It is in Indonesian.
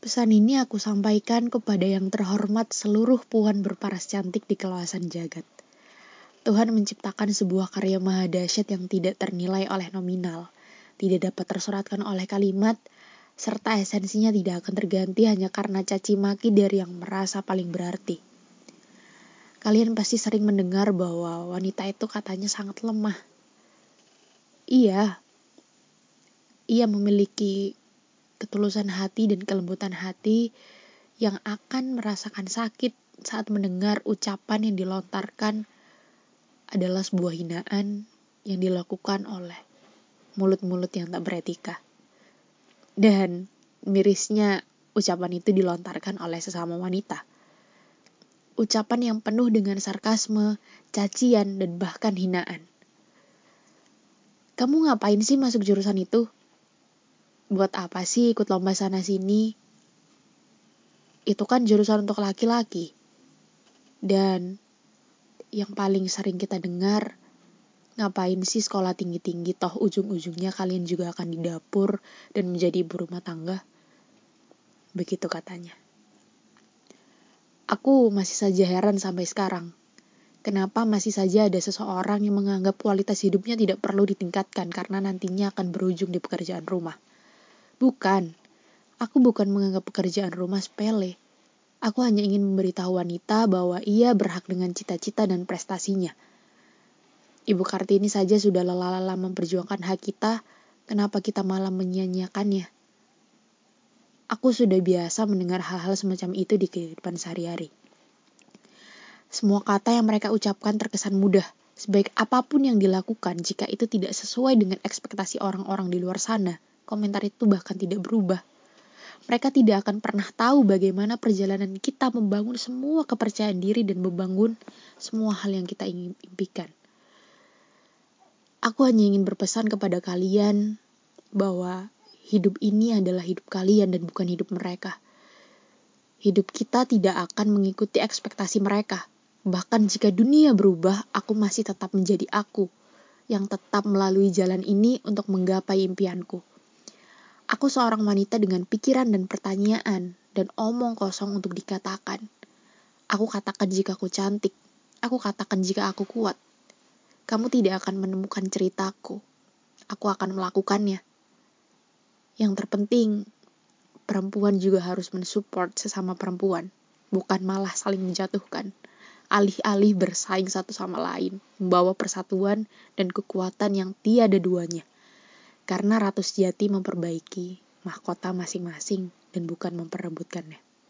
Pesan ini aku sampaikan kepada yang terhormat seluruh puan berparas cantik di kawasan jagat. Tuhan menciptakan sebuah karya maha dahsyat yang tidak ternilai oleh nominal, tidak dapat tersuratkan oleh kalimat, serta esensinya tidak akan terganti hanya karena caci maki dari yang merasa paling berarti. Kalian pasti sering mendengar bahwa wanita itu katanya sangat lemah. Iya, ia memiliki ketulusan hati dan kelembutan hati yang akan merasakan sakit saat mendengar ucapan yang dilontarkan adalah sebuah hinaan yang dilakukan oleh mulut-mulut yang tak beretika. Dan mirisnya ucapan itu dilontarkan oleh sesama wanita. Ucapan yang penuh dengan sarkasme, cacian, dan bahkan hinaan. Kamu ngapain sih masuk jurusan itu? Buat apa sih ikut lomba sana sini? Itu kan jurusan untuk laki-laki. Dan yang paling sering kita dengar, ngapain sih sekolah tinggi-tinggi toh ujung-ujungnya kalian juga akan di dapur dan menjadi ibu rumah tangga? Begitu katanya. Aku masih saja heran sampai sekarang. Kenapa masih saja ada seseorang yang menganggap kualitas hidupnya tidak perlu ditingkatkan karena nantinya akan berujung di pekerjaan rumah? Bukan, aku bukan menganggap pekerjaan rumah sepele. Aku hanya ingin memberitahu wanita bahwa ia berhak dengan cita-cita dan prestasinya. Ibu Kartini saja sudah lelah-lelah memperjuangkan hak kita, kenapa kita malah menyia-nyiakannya? Aku sudah biasa mendengar hal-hal semacam itu di kehidupan sehari-hari. Semua kata yang mereka ucapkan terkesan mudah, sebaik apa pun yang dilakukan jika itu tidak sesuai dengan ekspektasi orang-orang di luar sana komentar itu bahkan tidak berubah. Mereka tidak akan pernah tahu bagaimana perjalanan kita membangun semua kepercayaan diri dan membangun semua hal yang kita ingin impikan. Aku hanya ingin berpesan kepada kalian bahwa hidup ini adalah hidup kalian dan bukan hidup mereka. Hidup kita tidak akan mengikuti ekspektasi mereka. Bahkan jika dunia berubah, aku masih tetap menjadi aku yang tetap melalui jalan ini untuk menggapai impianku. Aku seorang wanita dengan pikiran dan pertanyaan dan omong kosong untuk dikatakan. Aku katakan jika aku cantik. Aku katakan jika aku kuat. Kamu tidak akan menemukan ceritaku. Aku akan melakukannya. Yang terpenting, perempuan juga harus mensupport sesama perempuan, bukan malah saling menjatuhkan. Alih-alih bersaing satu sama lain, membawa persatuan dan kekuatan yang tiada duanya karena Ratu Sejati memperbaiki mahkota masing-masing dan bukan memperebutkannya.